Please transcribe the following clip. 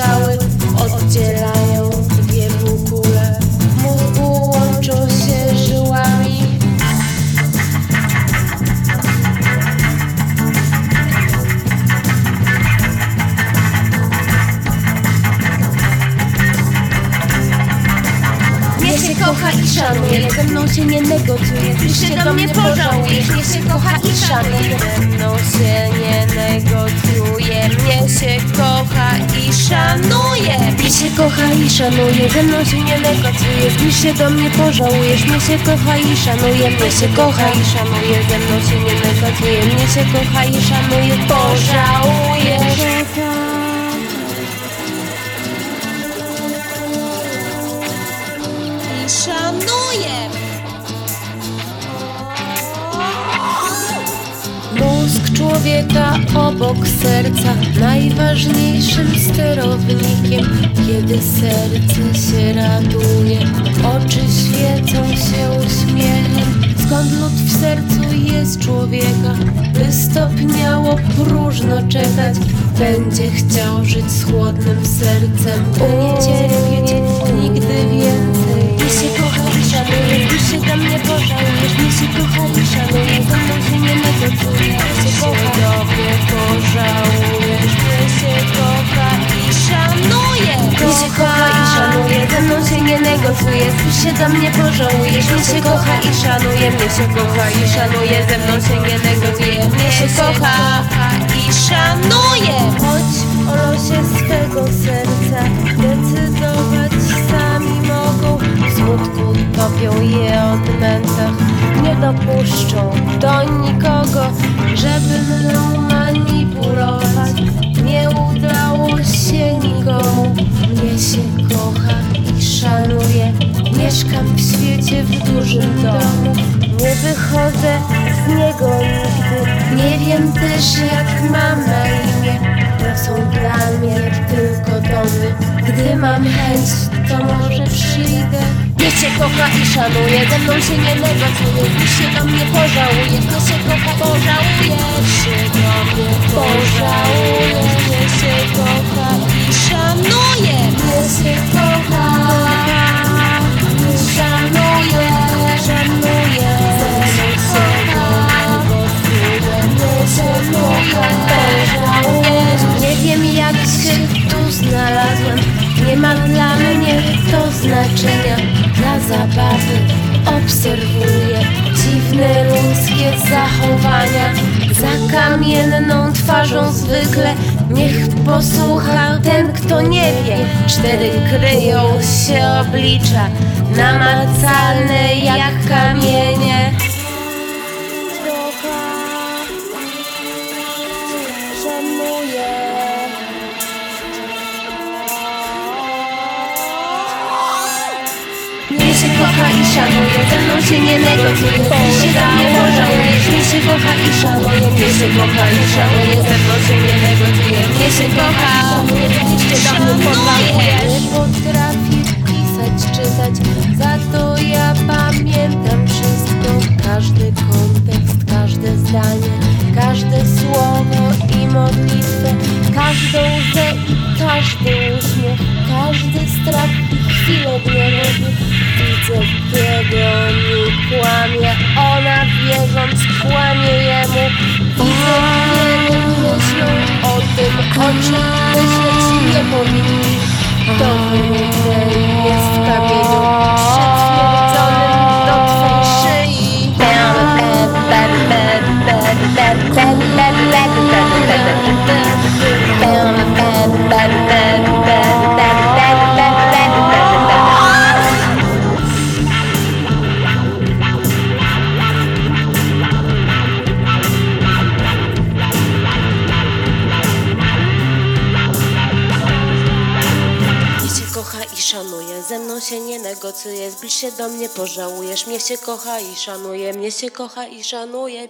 cały i szanuje, ze mną się nie negocjuje Ty się do mnie pożałujesz, mnie się kocha i szanuje. Ze mną się nie negocjuje, mnie się kocha i szanuje. Mnie się kocha i szanuje, ze mną się nie negocjuje. Ty się do mnie pożałujesz, mnie się kocha i szanuje. Mnie się kocha i szanuje, ze mną się nie negocjuje. Mnie się kocha i szanuje, pożałujesz. I szanuję! Mózg człowieka obok serca, najważniejszym sterownikiem. Kiedy serce się raduje, oczy świecą się uśmiechem. Skąd lód w sercu jest człowieka, by stopniało próżno czekać. Będzie chciał żyć z chłodnym sercem, by nie cierpieć nigdy więcej. Mnie się kocha i szanuje, ty się do mnie pożałujesz, mnie się kocha i szanuje, ze mną się nie negocjuje, mnie się kocha do mnie pożałujesz, mnie się kocha i szanuje. Mnie się kocha i szanuje, ze mną się nie negocjuje, ty się do mnie pożałujesz, mnie się kocha i szanuje, mnie się kocha i szanuje, ze mną się nie negocjuje, mnie się kocha nie dopuszczą do nikogo, żeby mną manipulować. Nie udało się nikomu, mnie się kocha i szanuje. Mieszkam w świecie w dużym domu, nie wychodzę z niego nigdy. Nie wiem też jak mam na imię, to są dla mnie tylko mam chęć, to może przyjdę. Mnie się kocha i szanuje, ze mną się nie negocjuje, ty się do mnie pożałujesz, mnie się kocha, pożałujesz się do mnie, pożałujesz, mnie się kocha i Szanuję! mnie się kocha, kamienną twarzą zwykle niech posłucha ten, kto nie wie. Cztery kryją się oblicza, namacalne jak kamienie. Mnie się kocha i szanuje, ze mną się nie negocjuje się kocha i nie negocjuje Mnie się kocha, ty się mnie pożałujesz Nie potrafię pisać, czytać, za to ja pamiętam wszystko. Każdy kontekst, każde zdanie, każde słowo i modlitwę. Każdą łzę i każdy uśmiech, każdy strach i chwilę gniewu Widzę, kiedy on mi kłamie, Revolution. Nie negocjuje, zbliż się do mnie, pożałujesz. Mnie się kocha i szanuje, mnie się kocha i szanuje.